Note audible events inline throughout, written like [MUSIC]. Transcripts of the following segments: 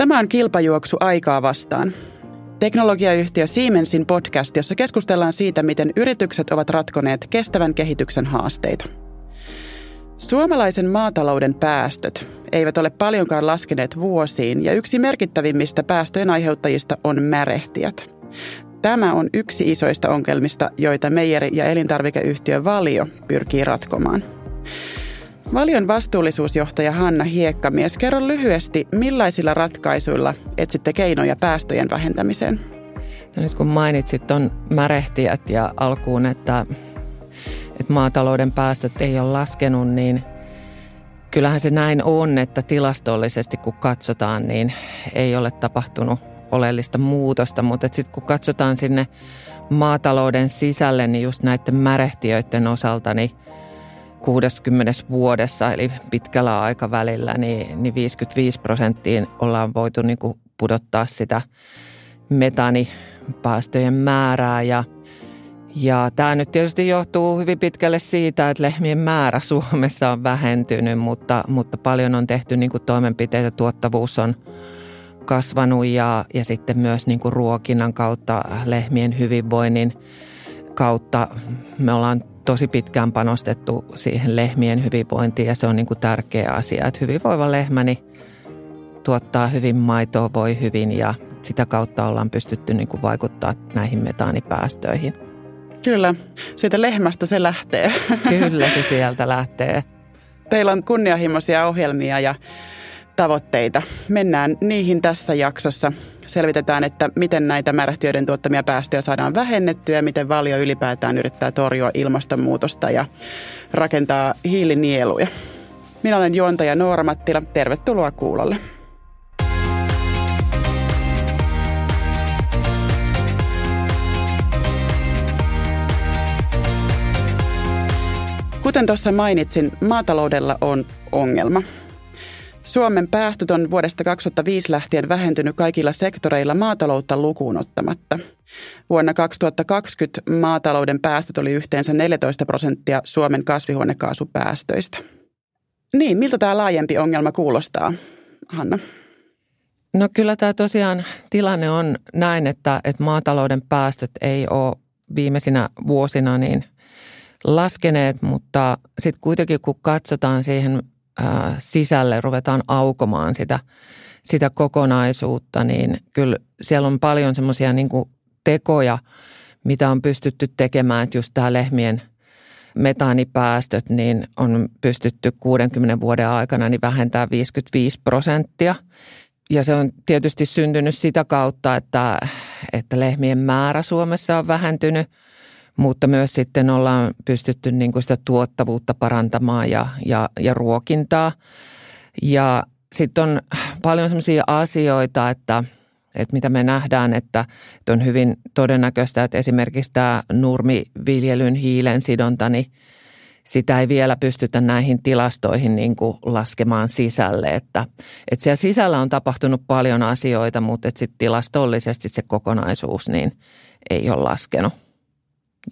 Tämä on kilpajuoksu aikaa vastaan. Teknologiayhtiö Siemensin podcast, jossa keskustellaan siitä, miten yritykset ovat ratkoneet kestävän kehityksen haasteita. Suomalaisen maatalouden päästöt eivät ole paljonkaan laskeneet vuosiin ja yksi merkittävimmistä päästöjen aiheuttajista on märehtijät. Tämä on yksi isoista ongelmista, joita meijeri- ja elintarvikeyhtiö Valio pyrkii ratkomaan. Valion vastuullisuusjohtaja Hanna Hiekkamies, kerro lyhyesti, millaisilla ratkaisuilla etsitte keinoja päästöjen vähentämiseen? No nyt kun mainitsit tuon märehtijät ja alkuun, että, että maatalouden päästöt ei ole laskenut, niin kyllähän se näin on, että tilastollisesti kun katsotaan, niin ei ole tapahtunut oleellista muutosta, mutta sitten kun katsotaan sinne maatalouden sisälle, niin just näiden märehtiöiden osalta, niin 60 vuodessa, eli pitkällä aikavälillä, niin, niin 55 prosenttiin ollaan voitu niin kuin pudottaa sitä metanipäästöjen määrää ja ja tämä nyt tietysti johtuu hyvin pitkälle siitä, että lehmien määrä Suomessa on vähentynyt, mutta, mutta paljon on tehty niin kuin toimenpiteitä. Tuottavuus on kasvanut ja, ja sitten myös niin kuin ruokinnan kautta, lehmien hyvinvoinnin kautta me ollaan tosi pitkään panostettu siihen lehmien hyvinvointiin ja se on niin kuin tärkeä asia, että hyvinvoiva lehmä niin tuottaa hyvin maitoa, voi hyvin ja sitä kautta ollaan pystytty niin kuin vaikuttaa näihin metaanipäästöihin. Kyllä, siitä lehmästä se lähtee. Kyllä se sieltä lähtee. Teillä on kunnianhimoisia ohjelmia ja tavoitteita. Mennään niihin tässä jaksossa. Selvitetään, että miten näitä märähtiöiden tuottamia päästöjä saadaan vähennettyä ja miten valio ylipäätään yrittää torjua ilmastonmuutosta ja rakentaa hiilinieluja. Minä olen juontaja Noora Mattila. Tervetuloa kuulolle. Kuten tuossa mainitsin, maataloudella on ongelma. Suomen päästöt on vuodesta 2005 lähtien vähentynyt kaikilla sektoreilla maataloutta lukuun ottamatta. Vuonna 2020 maatalouden päästöt oli yhteensä 14 prosenttia Suomen kasvihuonekaasupäästöistä. Niin, miltä tämä laajempi ongelma kuulostaa, Hanna? No kyllä tämä tosiaan tilanne on näin, että, että maatalouden päästöt ei ole viimeisinä vuosina niin laskeneet, mutta sitten kuitenkin kun katsotaan siihen sisälle ruvetaan aukomaan sitä, sitä kokonaisuutta, niin kyllä siellä on paljon semmoisia niin tekoja, mitä on pystytty tekemään, että just tämä lehmien metaanipäästöt, niin on pystytty 60 vuoden aikana niin vähentää 55 prosenttia. Ja se on tietysti syntynyt sitä kautta, että, että lehmien määrä Suomessa on vähentynyt – mutta myös sitten ollaan pystytty niin kuin sitä tuottavuutta parantamaan ja, ja, ja ruokintaa. Ja sitten on paljon sellaisia asioita, että, että mitä me nähdään, että, että on hyvin todennäköistä, että esimerkiksi tämä nurmiviljelyn hiilen sidonta, niin sitä ei vielä pystytä näihin tilastoihin niin kuin laskemaan sisälle. Että, että siellä sisällä on tapahtunut paljon asioita, mutta sitten tilastollisesti se kokonaisuus niin ei ole laskenut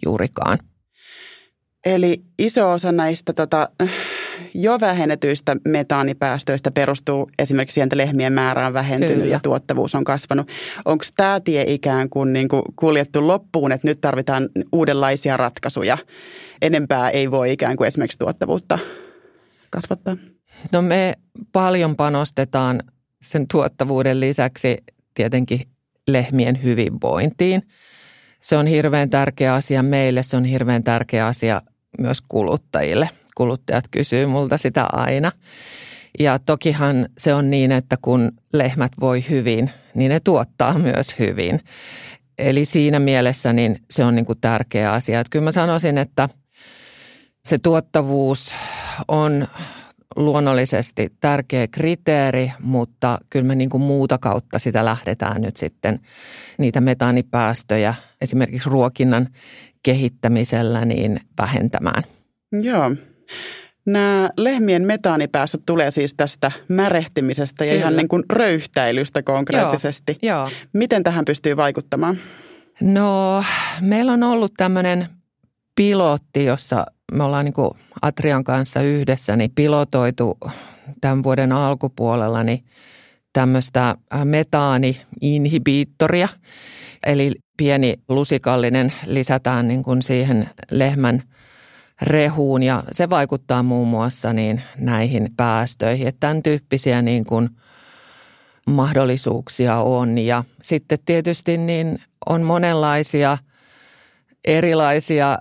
juurikaan. Eli iso osa näistä tota, jo vähennetyistä metaanipäästöistä perustuu esimerkiksi siihen, että lehmien määrä on vähentynyt Kyllä. ja tuottavuus on kasvanut. Onko tämä tie ikään kuin, niin kuin kuljettu loppuun, että nyt tarvitaan uudenlaisia ratkaisuja? Enempää ei voi ikään kuin esimerkiksi tuottavuutta kasvattaa? No me paljon panostetaan sen tuottavuuden lisäksi tietenkin lehmien hyvinvointiin – se on hirveän tärkeä asia meille, se on hirveän tärkeä asia myös kuluttajille. Kuluttajat kysyy multa sitä aina. Ja tokihan se on niin, että kun lehmät voi hyvin, niin ne tuottaa myös hyvin. Eli siinä mielessä niin se on niin kuin tärkeä asia. Että kyllä mä sanoisin, että se tuottavuus on luonnollisesti tärkeä kriteeri, mutta kyllä me niin kuin muuta kautta sitä lähdetään nyt sitten niitä metaanipäästöjä esimerkiksi ruokinnan kehittämisellä niin vähentämään. Joo. Nämä lehmien metaanipäästöt tulee siis tästä märehtimisestä ja Kyllä. ihan niin kuin röyhtäilystä konkreettisesti. Joo, joo. Miten tähän pystyy vaikuttamaan? No, meillä on ollut tämmöinen pilotti, jossa me ollaan niin kuin Atrian kanssa yhdessä niin pilotoitu tämän vuoden alkupuolella niin tämmöistä metaani-inhibiittoria, eli pieni lusikallinen lisätään niin kuin siihen lehmän rehuun ja se vaikuttaa muun muassa niin näihin päästöihin. Että tämän tyyppisiä niin kuin mahdollisuuksia on ja sitten tietysti niin on monenlaisia erilaisia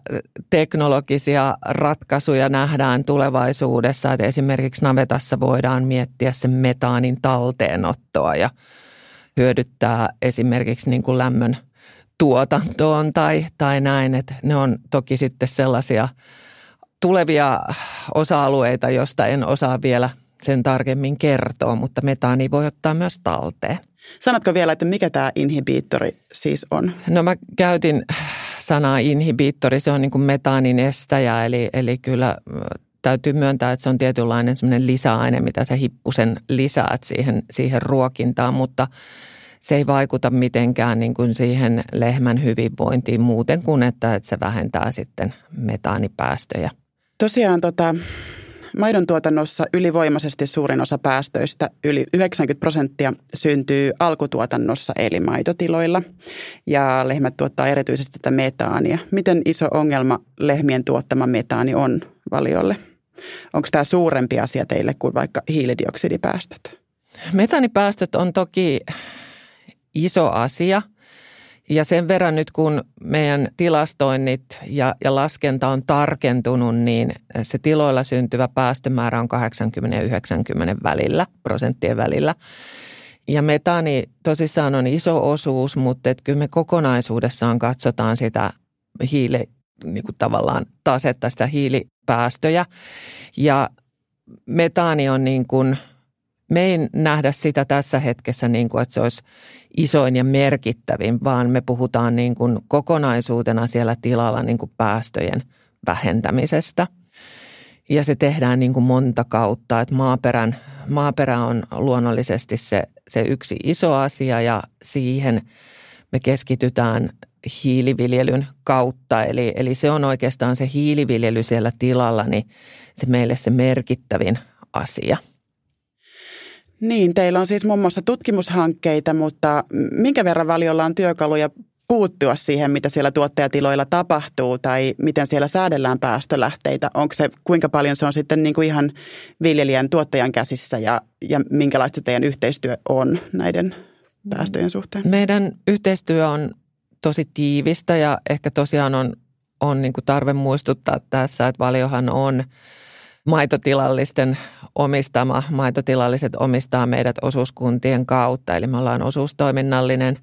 teknologisia ratkaisuja nähdään tulevaisuudessa. Että esimerkiksi navetassa voidaan miettiä sen metaanin talteenottoa ja hyödyttää esimerkiksi niin kuin lämmön tuotantoon tai, tai näin. Että ne on toki sitten sellaisia tulevia osa-alueita, joista en osaa vielä sen tarkemmin kertoa, mutta metaani voi ottaa myös talteen. Sanotko vielä, että mikä tämä inhibiittori siis on? No mä käytin sanaa inhibiittori, se on niin kuin metaanin estäjä, eli, eli kyllä täytyy myöntää, että se on tietynlainen semmoinen lisäaine, mitä sä hippusen lisäät siihen, siihen ruokintaan, mutta se ei vaikuta mitenkään niin kuin siihen lehmän hyvinvointiin muuten kuin, että, että se vähentää sitten metaanipäästöjä. Tosiaan tota, maidon tuotannossa ylivoimaisesti suurin osa päästöistä, yli 90 prosenttia, syntyy alkutuotannossa eli maitotiloilla. Ja lehmät tuottaa erityisesti tätä metaania. Miten iso ongelma lehmien tuottama metaani on valiolle? Onko tämä suurempi asia teille kuin vaikka hiilidioksidipäästöt? Metaanipäästöt on toki iso asia – ja sen verran nyt kun meidän tilastoinnit ja, ja laskenta on tarkentunut, niin se tiloilla syntyvä päästömäärä on 80 ja 90 välillä, prosenttien välillä. Ja metaani tosissaan on iso osuus, mutta et kyllä me kokonaisuudessaan katsotaan sitä hiile, niin kuin tavallaan tasetta, sitä hiilipäästöjä. Ja metaani on niin kuin – me ei nähdä sitä tässä hetkessä niin kuin, että se olisi isoin ja merkittävin, vaan me puhutaan niin kuin kokonaisuutena siellä tilalla niin kuin päästöjen vähentämisestä. Ja se tehdään niin kuin monta kautta, että maaperän, maaperä on luonnollisesti se, se yksi iso asia ja siihen me keskitytään hiiliviljelyn kautta. Eli, eli se on oikeastaan se hiiliviljely siellä tilalla, niin se meille se merkittävin asia – niin, teillä on siis muun muassa tutkimushankkeita, mutta minkä verran valiolla on työkaluja puuttua siihen, mitä siellä tuottajatiloilla tapahtuu tai miten siellä säädellään päästölähteitä? Onko se, kuinka paljon se on sitten niin kuin ihan viljelijän tuottajan käsissä ja, ja minkälaista teidän yhteistyö on näiden päästöjen suhteen? Meidän yhteistyö on tosi tiivistä ja ehkä tosiaan on, on niin kuin tarve muistuttaa tässä, että valiohan on – maitotilallisten omistama. Maitotilalliset omistaa meidät osuuskuntien kautta, eli me ollaan osuustoiminnallinen.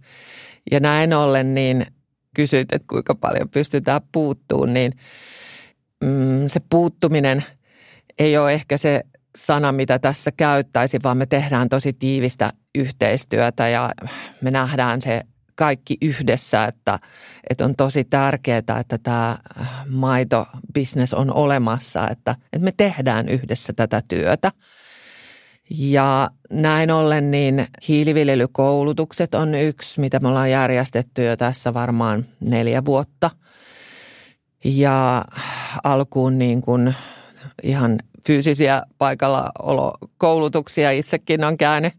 Ja näin ollen niin kysyt, että kuinka paljon pystytään puuttuun, niin mm, se puuttuminen ei ole ehkä se sana, mitä tässä käyttäisi, vaan me tehdään tosi tiivistä yhteistyötä ja me nähdään se kaikki yhdessä, että, että on tosi tärkeää, että tämä maitobisnes on olemassa, että, että me tehdään yhdessä tätä työtä. Ja näin ollen niin hiiliviljelykoulutukset on yksi, mitä me ollaan järjestetty jo tässä varmaan neljä vuotta. Ja alkuun niin kuin ihan fyysisiä paikallaolokoulutuksia itsekin on käynyt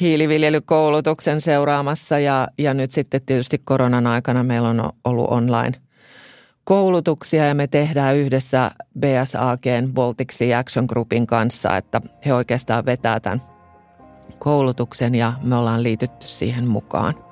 hiiliviljelykoulutuksen seuraamassa ja, ja nyt sitten tietysti koronan aikana meillä on ollut online koulutuksia ja me tehdään yhdessä BSAGn Baltic Sea Action Groupin kanssa, että he oikeastaan vetää tämän koulutuksen ja me ollaan liitytty siihen mukaan.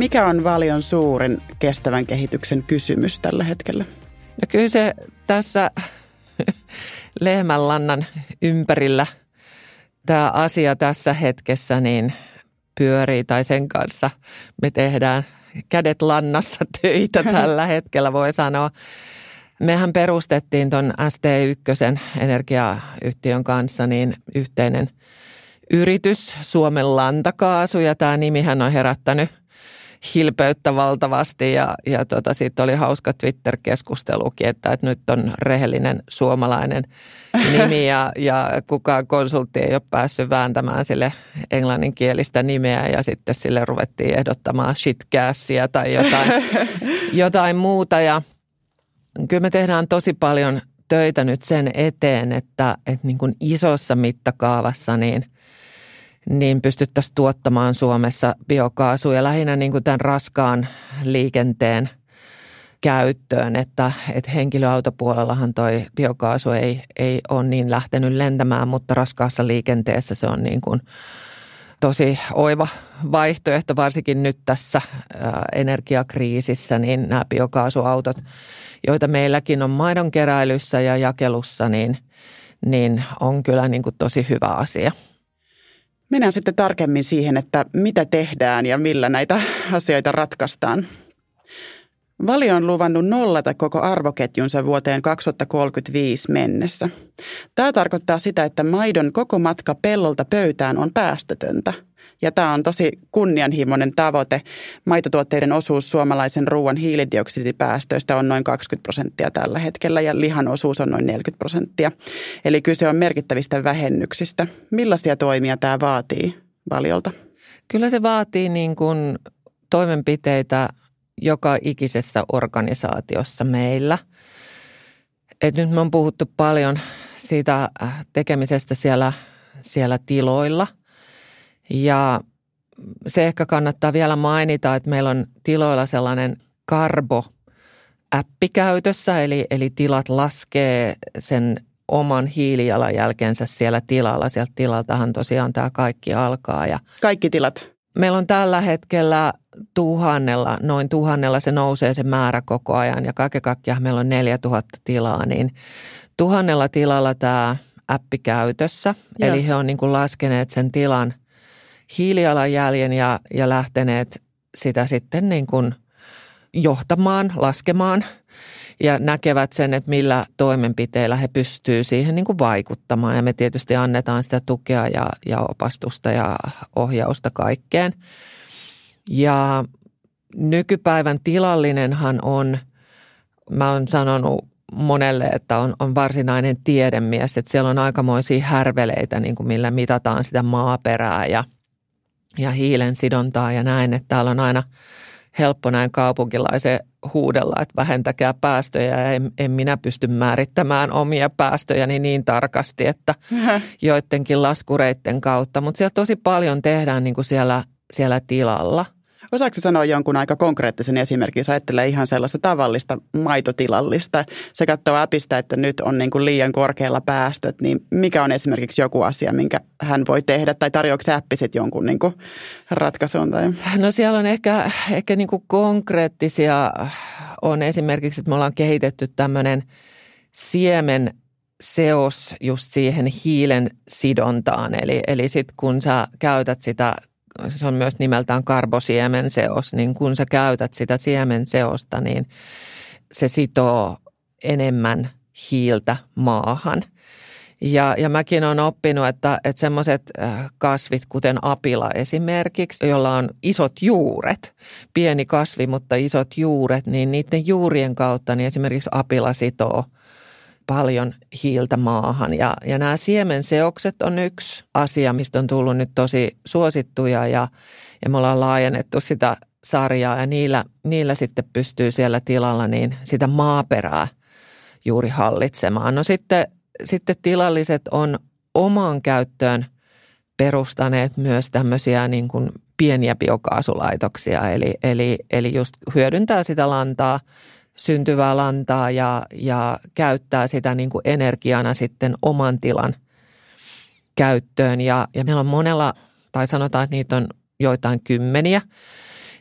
Mikä on Valion suurin kestävän kehityksen kysymys tällä hetkellä? No kyllä se tässä [LAUGHS] lehmänlannan ympärillä tämä asia tässä hetkessä niin pyörii tai sen kanssa me tehdään kädet lannassa [LAUGHS] töitä tällä hetkellä voi sanoa. Mehän perustettiin tuon ST1 energiayhtiön kanssa niin yhteinen yritys Suomen lantakaasu ja tämä nimihän on herättänyt hilpeyttä valtavasti ja, ja tota, siitä oli hauska Twitter-keskustelukin, että, että nyt on rehellinen suomalainen [LAUGHS] nimi ja, ja kukaan konsultti ei ole päässyt vääntämään sille englanninkielistä nimeä ja sitten sille ruvettiin ehdottamaan shitgassia tai jotain, [LAUGHS] jotain muuta. Ja kyllä me tehdään tosi paljon töitä nyt sen eteen, että, että niin kuin isossa mittakaavassa niin, niin pystyttäisiin tuottamaan Suomessa biokaasua lähinnä niin kuin tämän raskaan liikenteen käyttöön, että, että henkilöautopuolellahan toi biokaasu ei, ei ole niin lähtenyt lentämään, mutta raskaassa liikenteessä se on niin kuin tosi oiva vaihtoehto, varsinkin nyt tässä energiakriisissä, niin nämä biokaasuautot – joita meilläkin on maidonkeräilyssä ja jakelussa, niin, niin on kyllä niin kuin tosi hyvä asia. Mennään sitten tarkemmin siihen, että mitä tehdään ja millä näitä asioita ratkaistaan. Valio on luvannut nollata koko arvoketjunsa vuoteen 2035 mennessä. Tämä tarkoittaa sitä, että maidon koko matka pellolta pöytään on päästötöntä – ja tämä on tosi kunnianhimoinen tavoite. Maitotuotteiden osuus suomalaisen ruoan hiilidioksidipäästöistä on noin 20 prosenttia tällä hetkellä ja lihan osuus on noin 40 prosenttia. Eli kyse on merkittävistä vähennyksistä. Millaisia toimia tämä vaatii valiolta? Kyllä se vaatii niin kuin toimenpiteitä joka ikisessä organisaatiossa meillä. Et nyt me on puhuttu paljon siitä tekemisestä siellä, siellä tiloilla – ja se ehkä kannattaa vielä mainita, että meillä on tiloilla sellainen karbo appi käytössä, eli, eli tilat laskee sen oman hiilijalanjälkensä siellä tilalla. Sieltä tilaltahan tosiaan tämä kaikki alkaa. Ja kaikki tilat? Meillä on tällä hetkellä tuhannella, noin tuhannella se nousee se määrä koko ajan ja kaiken kaikkiaan meillä on 4000 tilaa, niin tuhannella tilalla tämä appi käytössä. Joo. Eli he on niin kuin laskeneet sen tilan hiilijalanjäljen ja, ja lähteneet sitä sitten niin kuin johtamaan, laskemaan ja näkevät sen, että millä toimenpiteillä he pystyvät siihen niin kuin vaikuttamaan. Ja me tietysti annetaan sitä tukea ja, ja opastusta ja ohjausta kaikkeen. Ja nykypäivän tilallinenhan on, mä oon sanonut monelle, että on, on varsinainen tiedemies, että siellä on aikamoisia härveleitä, niin kuin millä mitataan sitä maaperää ja – ja hiilen sidontaa ja näin, että täällä on aina helppo näin kaupunkilaisen huudella, että vähentäkää päästöjä ja en, en minä pysty määrittämään omia päästöjäni niin tarkasti, että [LAUGHS] joidenkin laskureiden kautta. Mutta siellä tosi paljon tehdään niin kuin siellä, siellä tilalla – Osaatko sanoa jonkun aika konkreettisen esimerkin, jos ajattelee ihan sellaista tavallista maitotilallista. Se katsoo appista, että nyt on niin kuin liian korkealla päästöt, niin mikä on esimerkiksi joku asia, minkä hän voi tehdä? Tai tarjoako se appi sitten jonkun niin kuin ratkaisun? Tai? No siellä on ehkä, ehkä niin kuin konkreettisia on esimerkiksi, että me ollaan kehitetty tämmöinen siemen seos just siihen hiilen sidontaan. Eli, eli sitten kun sä käytät sitä se on myös nimeltään karbosiemenseos, niin kun sä käytät sitä siemenseosta, niin se sitoo enemmän hiiltä maahan. Ja, ja mäkin olen oppinut, että, että semmoiset äh, kasvit, kuten apila esimerkiksi, jolla on isot juuret, pieni kasvi, mutta isot juuret, niin niiden juurien kautta niin esimerkiksi apila sitoo – paljon hiiltä maahan. Ja, ja nämä siemenseokset on yksi asia, mistä on tullut nyt tosi suosittuja ja, ja me ollaan laajennettu sitä sarjaa ja niillä, niillä sitten pystyy siellä tilalla niin sitä maaperää juuri hallitsemaan. No sitten, sitten tilalliset on omaan käyttöön perustaneet myös tämmöisiä niin kuin pieniä biokaasulaitoksia, eli, eli, eli just hyödyntää sitä lantaa – syntyvää lantaa ja, ja käyttää sitä niin kuin energiana sitten oman tilan käyttöön. Ja, ja meillä on monella, tai sanotaan, että niitä on joitain kymmeniä.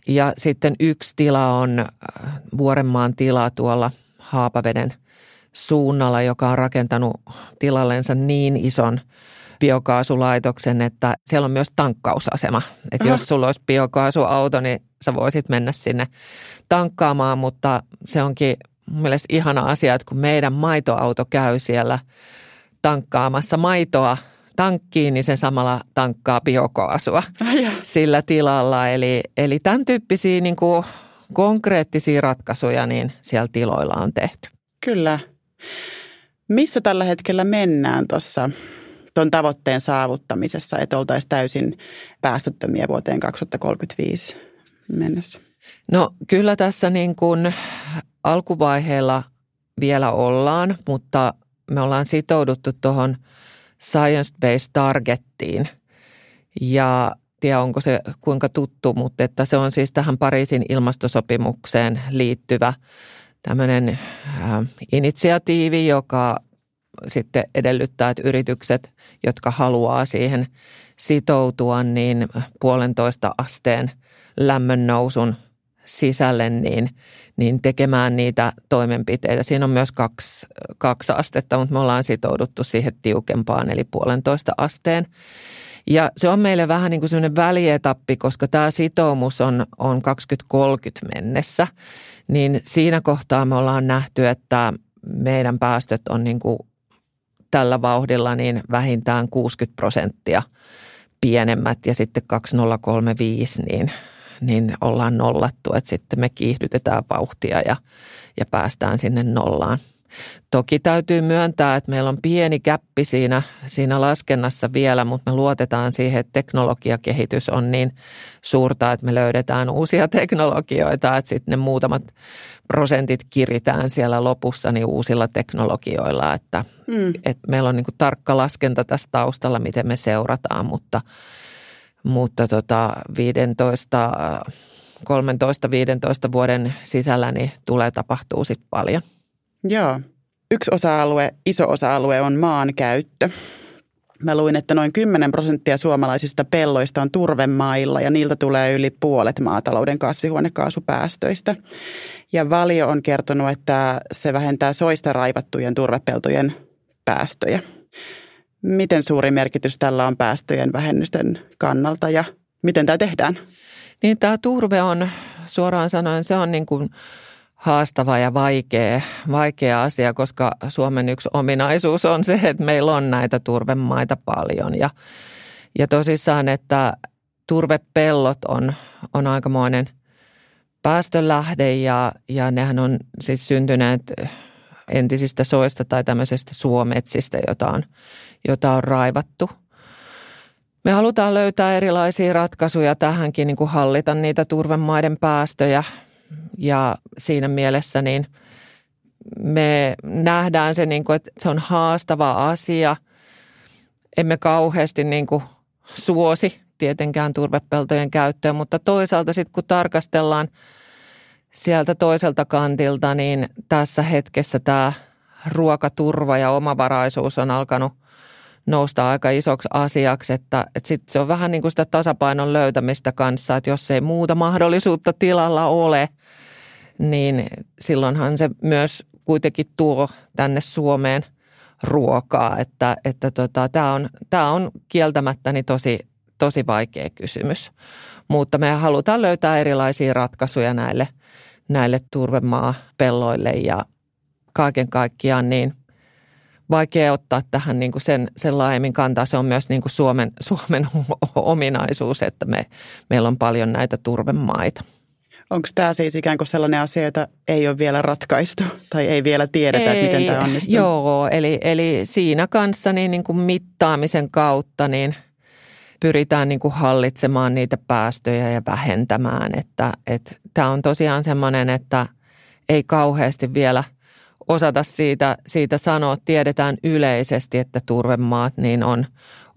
Ja sitten yksi tila on äh, Vuorenmaan tila tuolla Haapaveden suunnalla, joka on rakentanut tilallensa niin ison biokaasulaitoksen, että siellä on myös tankkausasema. Että jos sulla olisi biokaasuauto, niin sä voisit mennä sinne tankkaamaan, mutta se onkin mun mielestä ihana asia, että kun meidän maitoauto käy siellä tankkaamassa maitoa tankkiin, niin se samalla tankkaa biokaasua sillä tilalla. Eli, eli tämän tyyppisiä niin kuin konkreettisia ratkaisuja niin siellä tiloilla on tehty. Kyllä. Missä tällä hetkellä mennään tuossa tuon tavoitteen saavuttamisessa, että oltaisiin täysin päästöttömiä vuoteen 2035 mennessä? No kyllä tässä niin kuin alkuvaiheella vielä ollaan, mutta me ollaan sitouduttu tuohon science-based targettiin ja tiedä onko se kuinka tuttu, mutta että se on siis tähän Pariisin ilmastosopimukseen liittyvä tämmöinen äh, initiatiivi, joka sitten edellyttää, että yritykset, jotka haluaa siihen sitoutua, niin puolentoista asteen lämmön nousun sisälle, niin, niin tekemään niitä toimenpiteitä. Siinä on myös kaksi, kaksi astetta, mutta me ollaan sitouduttu siihen tiukempaan, eli puolentoista asteen. Ja se on meille vähän niin kuin sellainen välietappi, koska tämä sitoumus on, on 2030 mennessä. Niin siinä kohtaa me ollaan nähty, että meidän päästöt on niin kuin tällä vauhdilla niin vähintään 60 prosenttia pienemmät ja sitten 2035 niin, niin ollaan nollattu, että sitten me kiihdytetään vauhtia ja, ja päästään sinne nollaan. Toki täytyy myöntää, että meillä on pieni käppi siinä, siinä laskennassa vielä, mutta me luotetaan siihen, että teknologiakehitys on niin suurta, että me löydetään uusia [LAUGHS] teknologioita, että sitten ne muutamat prosentit kiritään siellä lopussa niin uusilla teknologioilla, että, mm. että meillä on niin tarkka laskenta tässä taustalla, miten me seurataan, mutta, mutta tota 15, 13-15 vuoden sisällä niin tulee tapahtuu sitten paljon. Joo. Yksi osa-alue, iso osa-alue on maankäyttö. Mä luin, että noin 10 prosenttia suomalaisista pelloista on turvemailla ja niiltä tulee yli puolet maatalouden kasvihuonekaasupäästöistä. Ja Valio on kertonut, että se vähentää soista raivattujen turvepeltojen päästöjä. Miten suuri merkitys tällä on päästöjen vähennysten kannalta ja miten tämä tehdään? Niin tämä turve on suoraan sanoen, se on niin kuin – haastava ja vaikea, vaikea asia, koska Suomen yksi ominaisuus on se, että meillä on näitä turvemaita paljon. Ja, ja tosissaan, että turvepellot on, on aikamoinen päästölähde ja, ja nehän on siis syntyneet entisistä soista tai tämmöisestä suometsistä, jota on, jota on raivattu. Me halutaan löytää erilaisia ratkaisuja tähänkin, niin kuin hallita niitä turvemaiden päästöjä – ja siinä mielessä niin me nähdään se, niin kuin, että se on haastava asia. Emme kauheasti niin kuin suosi tietenkään turvepeltojen käyttöä, mutta toisaalta sitten kun tarkastellaan sieltä toiselta kantilta, niin tässä hetkessä tämä ruokaturva ja omavaraisuus on alkanut nousta aika isoksi asiaksi, että, että sit se on vähän niin kuin sitä tasapainon löytämistä kanssa, että jos ei muuta mahdollisuutta tilalla ole, niin silloinhan se myös kuitenkin tuo tänne Suomeen ruokaa, että, että tota, tämä on, on kieltämättä niin tosi, tosi vaikea kysymys. Mutta me halutaan löytää erilaisia ratkaisuja näille, näille turvemaapelloille ja kaiken kaikkiaan niin vaikea ottaa tähän niin kuin sen, sen laajemmin kantaa. Se on myös niin kuin Suomen, [LAUGHS] Suomen ominaisuus, että me, meillä on paljon näitä turvemaita. Onko tämä siis ikään kuin sellainen asia, jota ei ole vielä ratkaistu tai ei vielä tiedetä, ei, että miten tämä onnistuu? Joo, eli, eli siinä kanssa niin, niin kuin mittaamisen kautta niin pyritään niin kuin hallitsemaan niitä päästöjä ja vähentämään. Että, että tämä on tosiaan semmoinen, että ei kauheasti vielä osata siitä, siitä sanoa. Tiedetään yleisesti, että turvemaat niin on,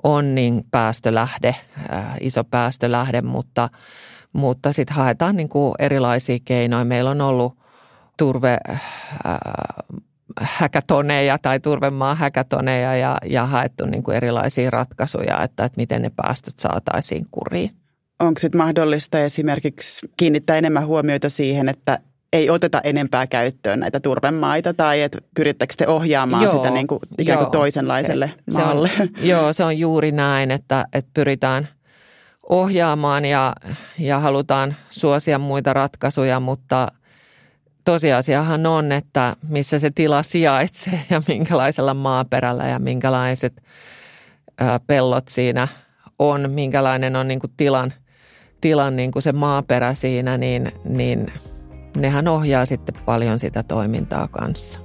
on niin päästölähde, ää, iso päästölähde, mutta – mutta sitten haetaan niin kuin erilaisia keinoja. Meillä on ollut turve äh, häkätoneja tai turvemaa häkätoneja ja, ja haettu niin kuin erilaisia ratkaisuja, että, että miten ne päästöt saataisiin kuriin. Onko sitten mahdollista esimerkiksi kiinnittää enemmän huomioita siihen, että ei oteta enempää käyttöön näitä turvemaita tai että pyrittäkö te ohjaamaan joo, sitä niin kuin ikään kuin joo, toisenlaiselle se, maalle? Se on, [LAUGHS] joo, se on juuri näin, että, että pyritään – ohjaamaan ja, ja halutaan suosia muita ratkaisuja, mutta tosiasiahan on, että missä se tila sijaitsee [LAUGHS] ja minkälaisella maaperällä ja minkälaiset pellot siinä on, minkälainen on niin kuin tilan, tilan niin kuin se maaperä siinä, niin, niin nehän ohjaa sitten paljon sitä toimintaa kanssa.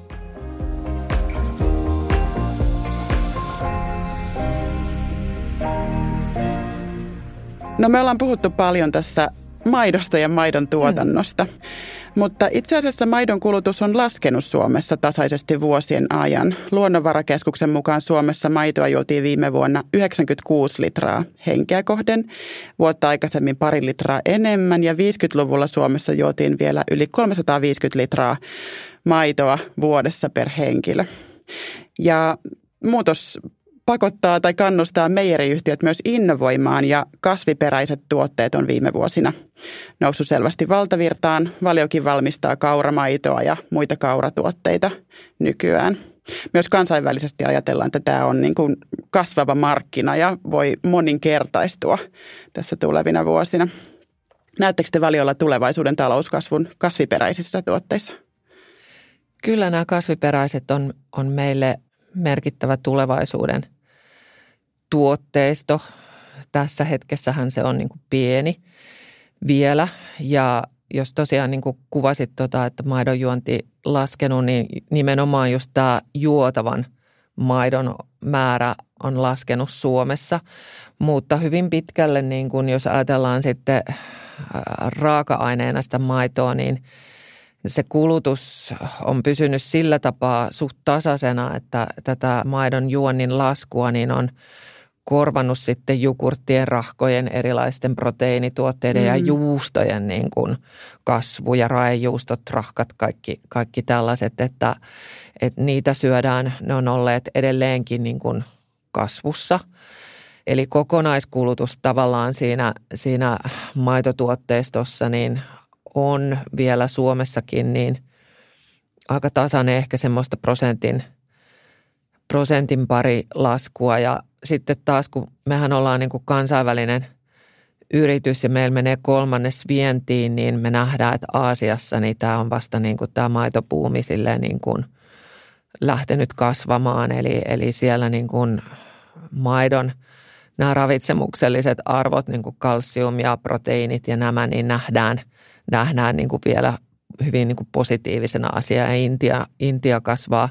No me ollaan puhuttu paljon tässä maidosta ja maidon tuotannosta. Mm. Mutta itse asiassa maidon kulutus on laskenut Suomessa tasaisesti vuosien ajan. Luonnonvarakeskuksen mukaan Suomessa maitoa juotiin viime vuonna 96 litraa henkeä kohden, vuotta aikaisemmin pari litraa enemmän ja 50-luvulla Suomessa juotiin vielä yli 350 litraa maitoa vuodessa per henkilö. Ja muutos pakottaa tai kannustaa meijeriyhtiöt myös innovoimaan ja kasviperäiset tuotteet on viime vuosina noussut selvästi valtavirtaan. Valiokin valmistaa kauramaitoa ja muita kauratuotteita nykyään. Myös kansainvälisesti ajatellaan, että tämä on niin kuin kasvava markkina ja voi moninkertaistua tässä tulevina vuosina. Näettekö te valiolla tulevaisuuden talouskasvun kasviperäisissä tuotteissa? Kyllä nämä kasviperäiset on, on meille merkittävä tulevaisuuden – tuotteisto. Tässä hetkessähän se on niin kuin pieni vielä ja jos tosiaan niin kuin kuvasit tota, että maidon juonti laskenut, niin nimenomaan just tämä juotavan maidon määrä on laskenut Suomessa. Mutta hyvin pitkälle, niin kuin jos ajatellaan sitten äh, raaka-aineena sitä maitoa, niin se kulutus on pysynyt sillä tapaa suht tasaisena, että tätä maidon juonnin laskua niin on – korvannut sitten jukurttien, rahkojen, erilaisten proteiinituotteiden mm. ja juustojen niin kuin kasvu ja raejuustot, rahkat, kaikki, kaikki tällaiset, että, että niitä syödään, ne on olleet edelleenkin niin kuin kasvussa. Eli kokonaiskulutus tavallaan siinä, siinä maitotuotteistossa niin on vielä Suomessakin niin aika tasainen ehkä semmoista prosentin, prosentin pari laskua ja sitten taas, kun mehän ollaan niin kuin kansainvälinen yritys ja meillä menee kolmannes vientiin, niin me nähdään, että Aasiassa niin tämä on vasta niin kuin tämä maitopuumi niin kuin lähtenyt kasvamaan. Eli, eli siellä niin kuin maidon nämä ravitsemukselliset arvot, niin kuin kalsium ja proteiinit ja nämä, niin nähdään, nähdään niin kuin vielä hyvin niin kuin positiivisena asiana. Ja Intia, Intia kasvaa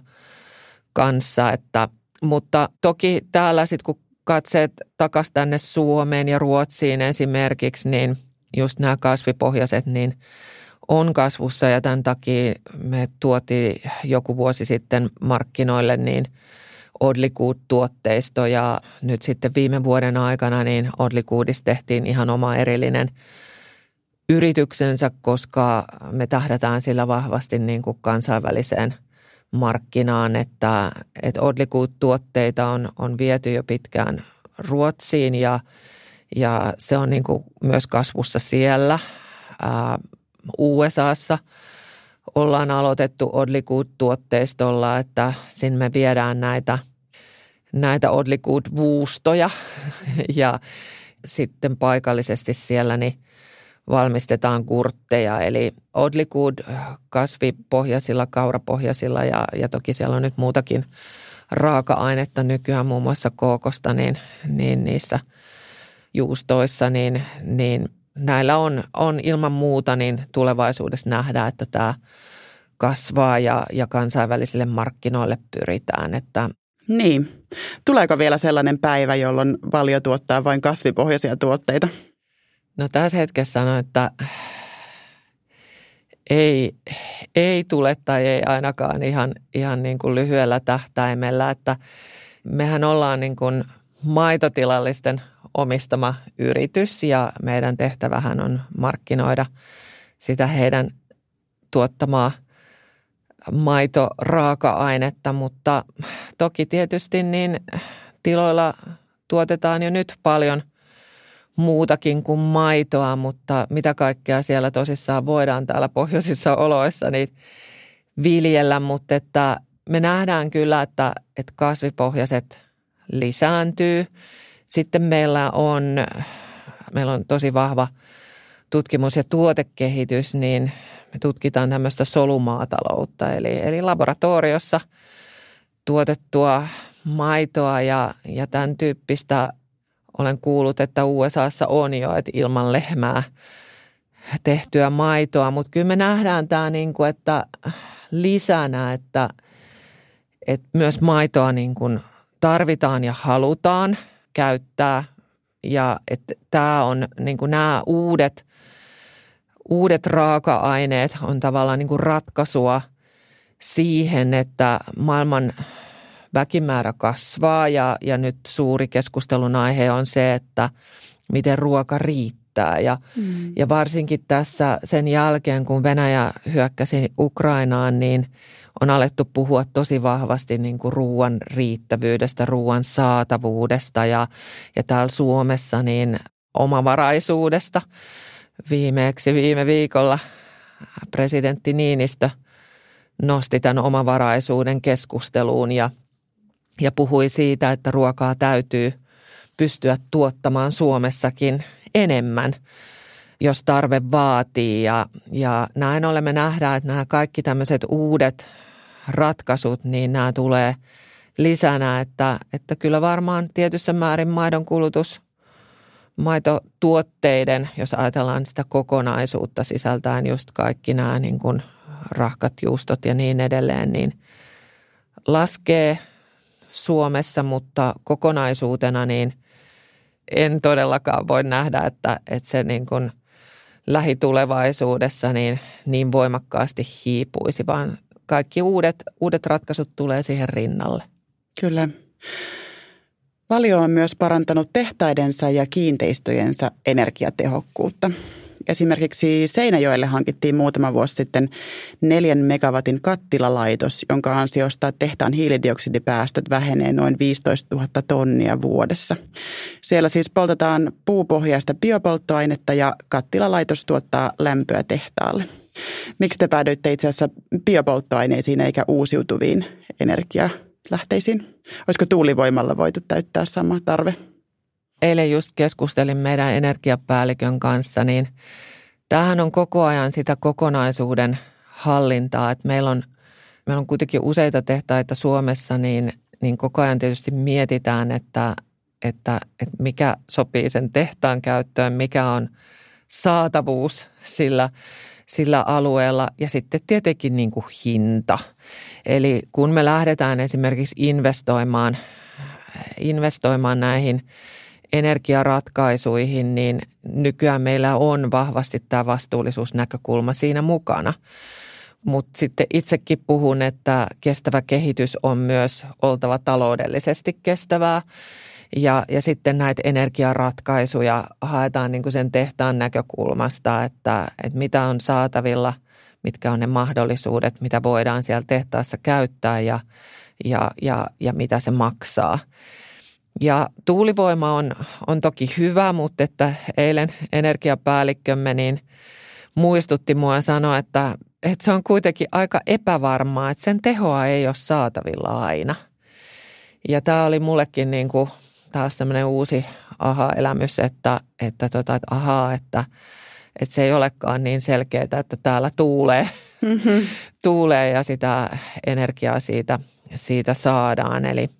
kanssa, että – mutta toki täällä sitten kun katseet takaisin tänne Suomeen ja Ruotsiin esimerkiksi, niin just nämä kasvipohjaiset niin on kasvussa. Ja tämän takia me tuotiin joku vuosi sitten markkinoille niin Odlikuut-tuotteisto ja nyt sitten viime vuoden aikana niin Odlikuudista tehtiin ihan oma erillinen yrityksensä, koska me tähdätään sillä vahvasti niin kuin kansainväliseen – markkinaan, että, että Odlikuut-tuotteita on, on viety jo pitkään Ruotsiin ja, ja se on niin kuin myös kasvussa siellä. Ää, USAssa ollaan aloitettu Odlikuut-tuotteistolla, että sinne me viedään näitä, näitä Odlikuut-vuustoja [LAUGHS] ja sitten paikallisesti siellä niin valmistetaan kurtteja, eli Odlikud kasvipohjaisilla, kaurapohjaisilla ja, ja toki siellä on nyt muutakin raaka-ainetta nykyään, muun muassa kookosta, niin, niin niissä juustoissa, niin, niin näillä on, on ilman muuta, niin tulevaisuudessa nähdään, että tämä kasvaa ja, ja kansainvälisille markkinoille pyritään. Että niin. Tuleeko vielä sellainen päivä, jolloin valio tuottaa vain kasvipohjaisia tuotteita? No tässä hetkessä sanoin, että ei, ei tule tai ei ainakaan ihan, ihan niin kuin lyhyellä tähtäimellä, että mehän ollaan niin kuin maitotilallisten omistama yritys ja meidän tehtävähän on markkinoida sitä heidän tuottamaa maitoraaka-ainetta, mutta toki tietysti niin tiloilla tuotetaan jo nyt paljon – muutakin kuin maitoa, mutta mitä kaikkea siellä tosissaan voidaan täällä pohjoisissa oloissa niin viljellä, mutta että me nähdään kyllä, että, että kasvipohjaiset lisääntyy. Sitten meillä on, meillä on tosi vahva tutkimus- ja tuotekehitys, niin me tutkitaan tämmöistä solumaataloutta, eli, eli laboratoriossa tuotettua maitoa ja, ja tämän tyyppistä olen kuullut, että USAssa on jo, että ilman lehmää tehtyä maitoa, mutta kyllä me nähdään tämä niin kuin, että lisänä, että, että myös maitoa niin kuin tarvitaan ja halutaan käyttää. Ja että tämä on niin kuin nämä uudet, uudet raaka-aineet on tavallaan niin kuin ratkaisua siihen, että maailman väkimäärä kasvaa ja, ja nyt suuri keskustelun aihe on se, että miten ruoka riittää. Ja, mm. ja varsinkin tässä sen jälkeen, kun Venäjä hyökkäsi Ukrainaan, niin on alettu puhua tosi vahvasti niin kuin ruoan riittävyydestä, ruoan saatavuudesta ja, ja täällä Suomessa niin omavaraisuudesta. Viimeeksi viime viikolla presidentti Niinistö nosti tämän omavaraisuuden keskusteluun ja – ja puhui siitä, että ruokaa täytyy pystyä tuottamaan Suomessakin enemmän, jos tarve vaatii. Ja, ja näin olemme nähdä, että nämä kaikki tämmöiset uudet ratkaisut, niin nämä tulee lisänä, että, että kyllä varmaan tietyssä määrin maidon kulutus maitotuotteiden, jos ajatellaan sitä kokonaisuutta sisältäen just kaikki nämä niin kuin rahkat, juustot ja niin edelleen, niin laskee – Suomessa, mutta kokonaisuutena niin en todellakaan voi nähdä, että, että se niin kuin lähitulevaisuudessa niin, niin voimakkaasti hiipuisi, vaan kaikki uudet, uudet ratkaisut tulee siihen rinnalle. Kyllä. Valio on myös parantanut tehtaidensa ja kiinteistöjensä energiatehokkuutta. Esimerkiksi Seinäjoelle hankittiin muutama vuosi sitten neljän megawatin kattilalaitos, jonka ansiosta tehtaan hiilidioksidipäästöt vähenee noin 15 000 tonnia vuodessa. Siellä siis poltetaan puupohjaista biopolttoainetta ja kattilalaitos tuottaa lämpöä tehtaalle. Miksi te päädyitte itse asiassa biopolttoaineisiin eikä uusiutuviin energialähteisiin? Olisiko tuulivoimalla voitu täyttää sama tarve? Eilen just keskustelin meidän energiapäällikön kanssa, niin tämähän on koko ajan sitä kokonaisuuden hallintaa, että meillä on, meillä on kuitenkin useita tehtaita Suomessa, niin, niin koko ajan tietysti mietitään, että, että, että mikä sopii sen tehtaan käyttöön, mikä on saatavuus sillä, sillä alueella ja sitten tietenkin niin kuin hinta. Eli kun me lähdetään esimerkiksi investoimaan, investoimaan näihin – energiaratkaisuihin, niin nykyään meillä on vahvasti tämä vastuullisuusnäkökulma siinä mukana. Mutta sitten itsekin puhun, että kestävä kehitys on myös oltava taloudellisesti kestävää. Ja, ja sitten näitä energiaratkaisuja haetaan niin kuin sen tehtaan näkökulmasta, että, että mitä on saatavilla, mitkä on ne mahdollisuudet, mitä voidaan siellä tehtaassa käyttää ja, ja, ja, ja mitä se maksaa. Ja tuulivoima on, on toki hyvä, mutta että eilen energiapäällikkömme niin muistutti mua ja sanoi, että, että se on kuitenkin aika epävarmaa, että sen tehoa ei ole saatavilla aina. Ja tämä oli mullekin niin kuin taas tämmöinen uusi aha-elämys, että, että, tota, että ahaa, että, että se ei olekaan niin selkeää, että täällä tuulee, mm-hmm. [LAUGHS] tuulee ja sitä energiaa siitä, siitä saadaan. Eli –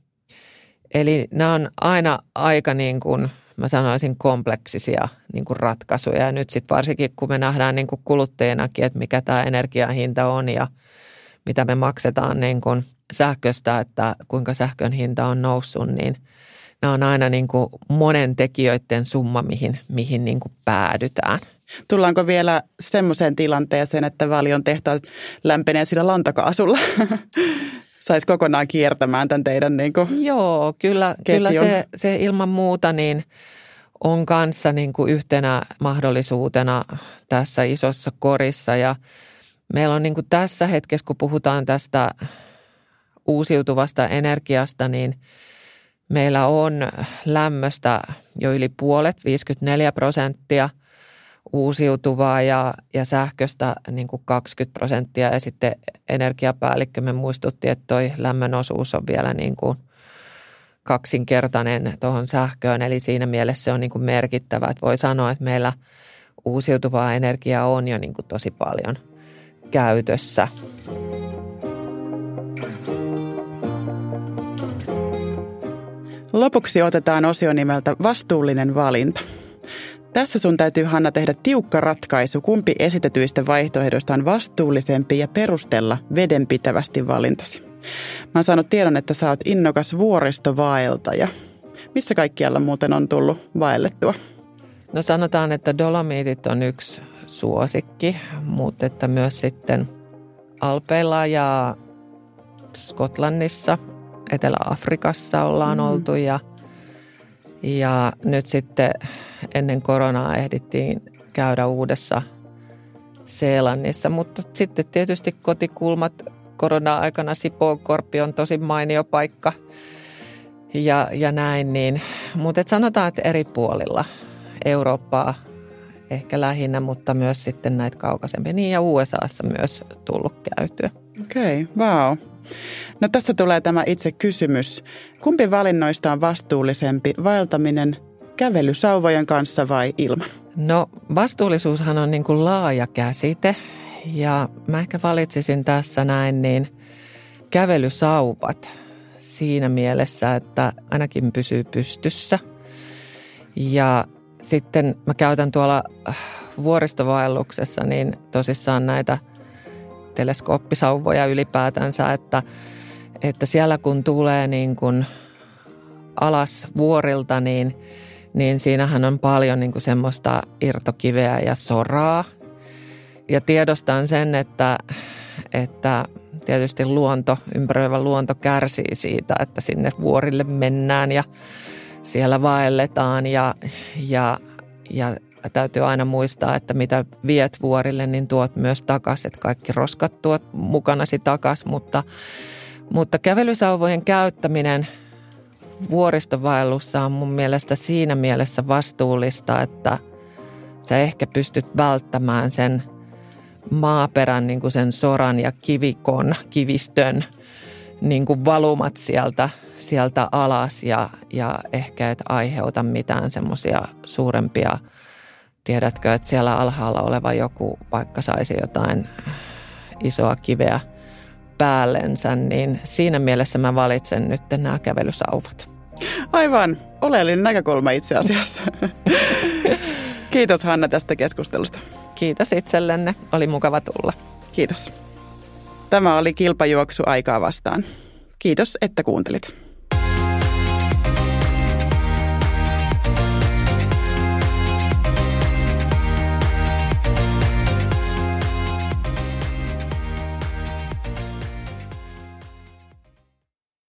Eli nämä on aina aika niin kuin, mä sanoisin kompleksisia niin kuin ratkaisuja. Ja nyt sitten varsinkin, kun me nähdään niin kuin kuluttajinakin, että mikä tämä energiahinta on ja mitä me maksetaan niin kuin sähköstä, että kuinka sähkön hinta on noussut, niin nämä on aina niin kuin monen tekijöiden summa, mihin, mihin niin kuin päädytään. Tullaanko vielä semmoiseen tilanteeseen, että valion tehtaat lämpenee sillä lantakaasulla? [LAUGHS] saisi kokonaan kiertämään tämän teidän niin kuin Joo, kyllä, kyllä se, se ilman muuta niin on kanssa niin kuin yhtenä mahdollisuutena tässä isossa korissa. Ja meillä on niin kuin tässä hetkessä, kun puhutaan tästä uusiutuvasta energiasta, niin meillä on lämmöstä jo yli puolet, 54 prosenttia – uusiutuvaa ja, ja sähköstä niin kuin 20 prosenttia ja sitten energiapäällikkömme muistutti, että toi lämmön osuus on vielä niin kuin kaksinkertainen tuohon sähköön, eli siinä mielessä se on niin kuin merkittävä, että voi sanoa, että meillä uusiutuvaa energiaa on jo niin kuin tosi paljon käytössä. Lopuksi otetaan osio nimeltä Vastuullinen valinta. Tässä sun täytyy Hanna tehdä tiukka ratkaisu, kumpi esitetyistä vaihtoehdoista on vastuullisempi ja perustella vedenpitävästi valintasi. Mä oon saanut tiedon, että sä oot innokas vuoristovaeltaja. Missä kaikkialla muuten on tullut vaellettua? No sanotaan, että Dolomiitit on yksi suosikki, mutta että myös sitten Alpeilla ja Skotlannissa, Etelä-Afrikassa ollaan mm. oltu ja, ja nyt sitten ennen koronaa ehdittiin käydä uudessa Seelannissa, mutta sitten tietysti kotikulmat korona-aikana Sipoonkorpi on tosi mainio paikka ja, ja näin, niin, mutta et sanotaan, että eri puolilla Eurooppaa ehkä lähinnä, mutta myös sitten näitä kaukaisempia. Niin ja USAssa myös tullut käytyä. Okei, okay, wow. No tässä tulee tämä itse kysymys. Kumpi valinnoista on vastuullisempi, vaeltaminen kävelysauvojen kanssa vai ilman? No vastuullisuushan on niin kuin laaja käsite ja mä ehkä valitsisin tässä näin niin kävelysauvat siinä mielessä, että ainakin pysyy pystyssä. Ja sitten mä käytän tuolla vuoristovaelluksessa niin tosissaan näitä teleskooppisauvoja ylipäätänsä, että, että siellä kun tulee niin kuin alas vuorilta, niin, niin siinähän on paljon niin kuin semmoista irtokiveä ja soraa. Ja tiedostan sen, että, että tietysti luonto, ympäröivä luonto kärsii siitä, että sinne vuorille mennään ja siellä vaelletaan ja, ja, ja täytyy aina muistaa, että mitä viet vuorille, niin tuot myös takaisin, että kaikki roskat tuot mukanasi takaisin, mutta, mutta kävelysauvojen käyttäminen vuoristovaellussa on mun mielestä siinä mielessä vastuullista, että sä ehkä pystyt välttämään sen maaperän, niin kuin sen soran ja kivikon, kivistön niin kuin valumat sieltä sieltä alas. Ja, ja ehkä et aiheuta mitään semmoisia suurempia, tiedätkö, että siellä alhaalla oleva joku paikka saisi jotain isoa kiveä päällensä, niin siinä mielessä mä valitsen nyt nämä kävelysauvat. Aivan, oleellinen näkökulma itse asiassa. [LAUGHS] Kiitos Hanna tästä keskustelusta. Kiitos itsellenne, oli mukava tulla. Kiitos. Tämä oli kilpajuoksu aikaa vastaan. Kiitos, että kuuntelit.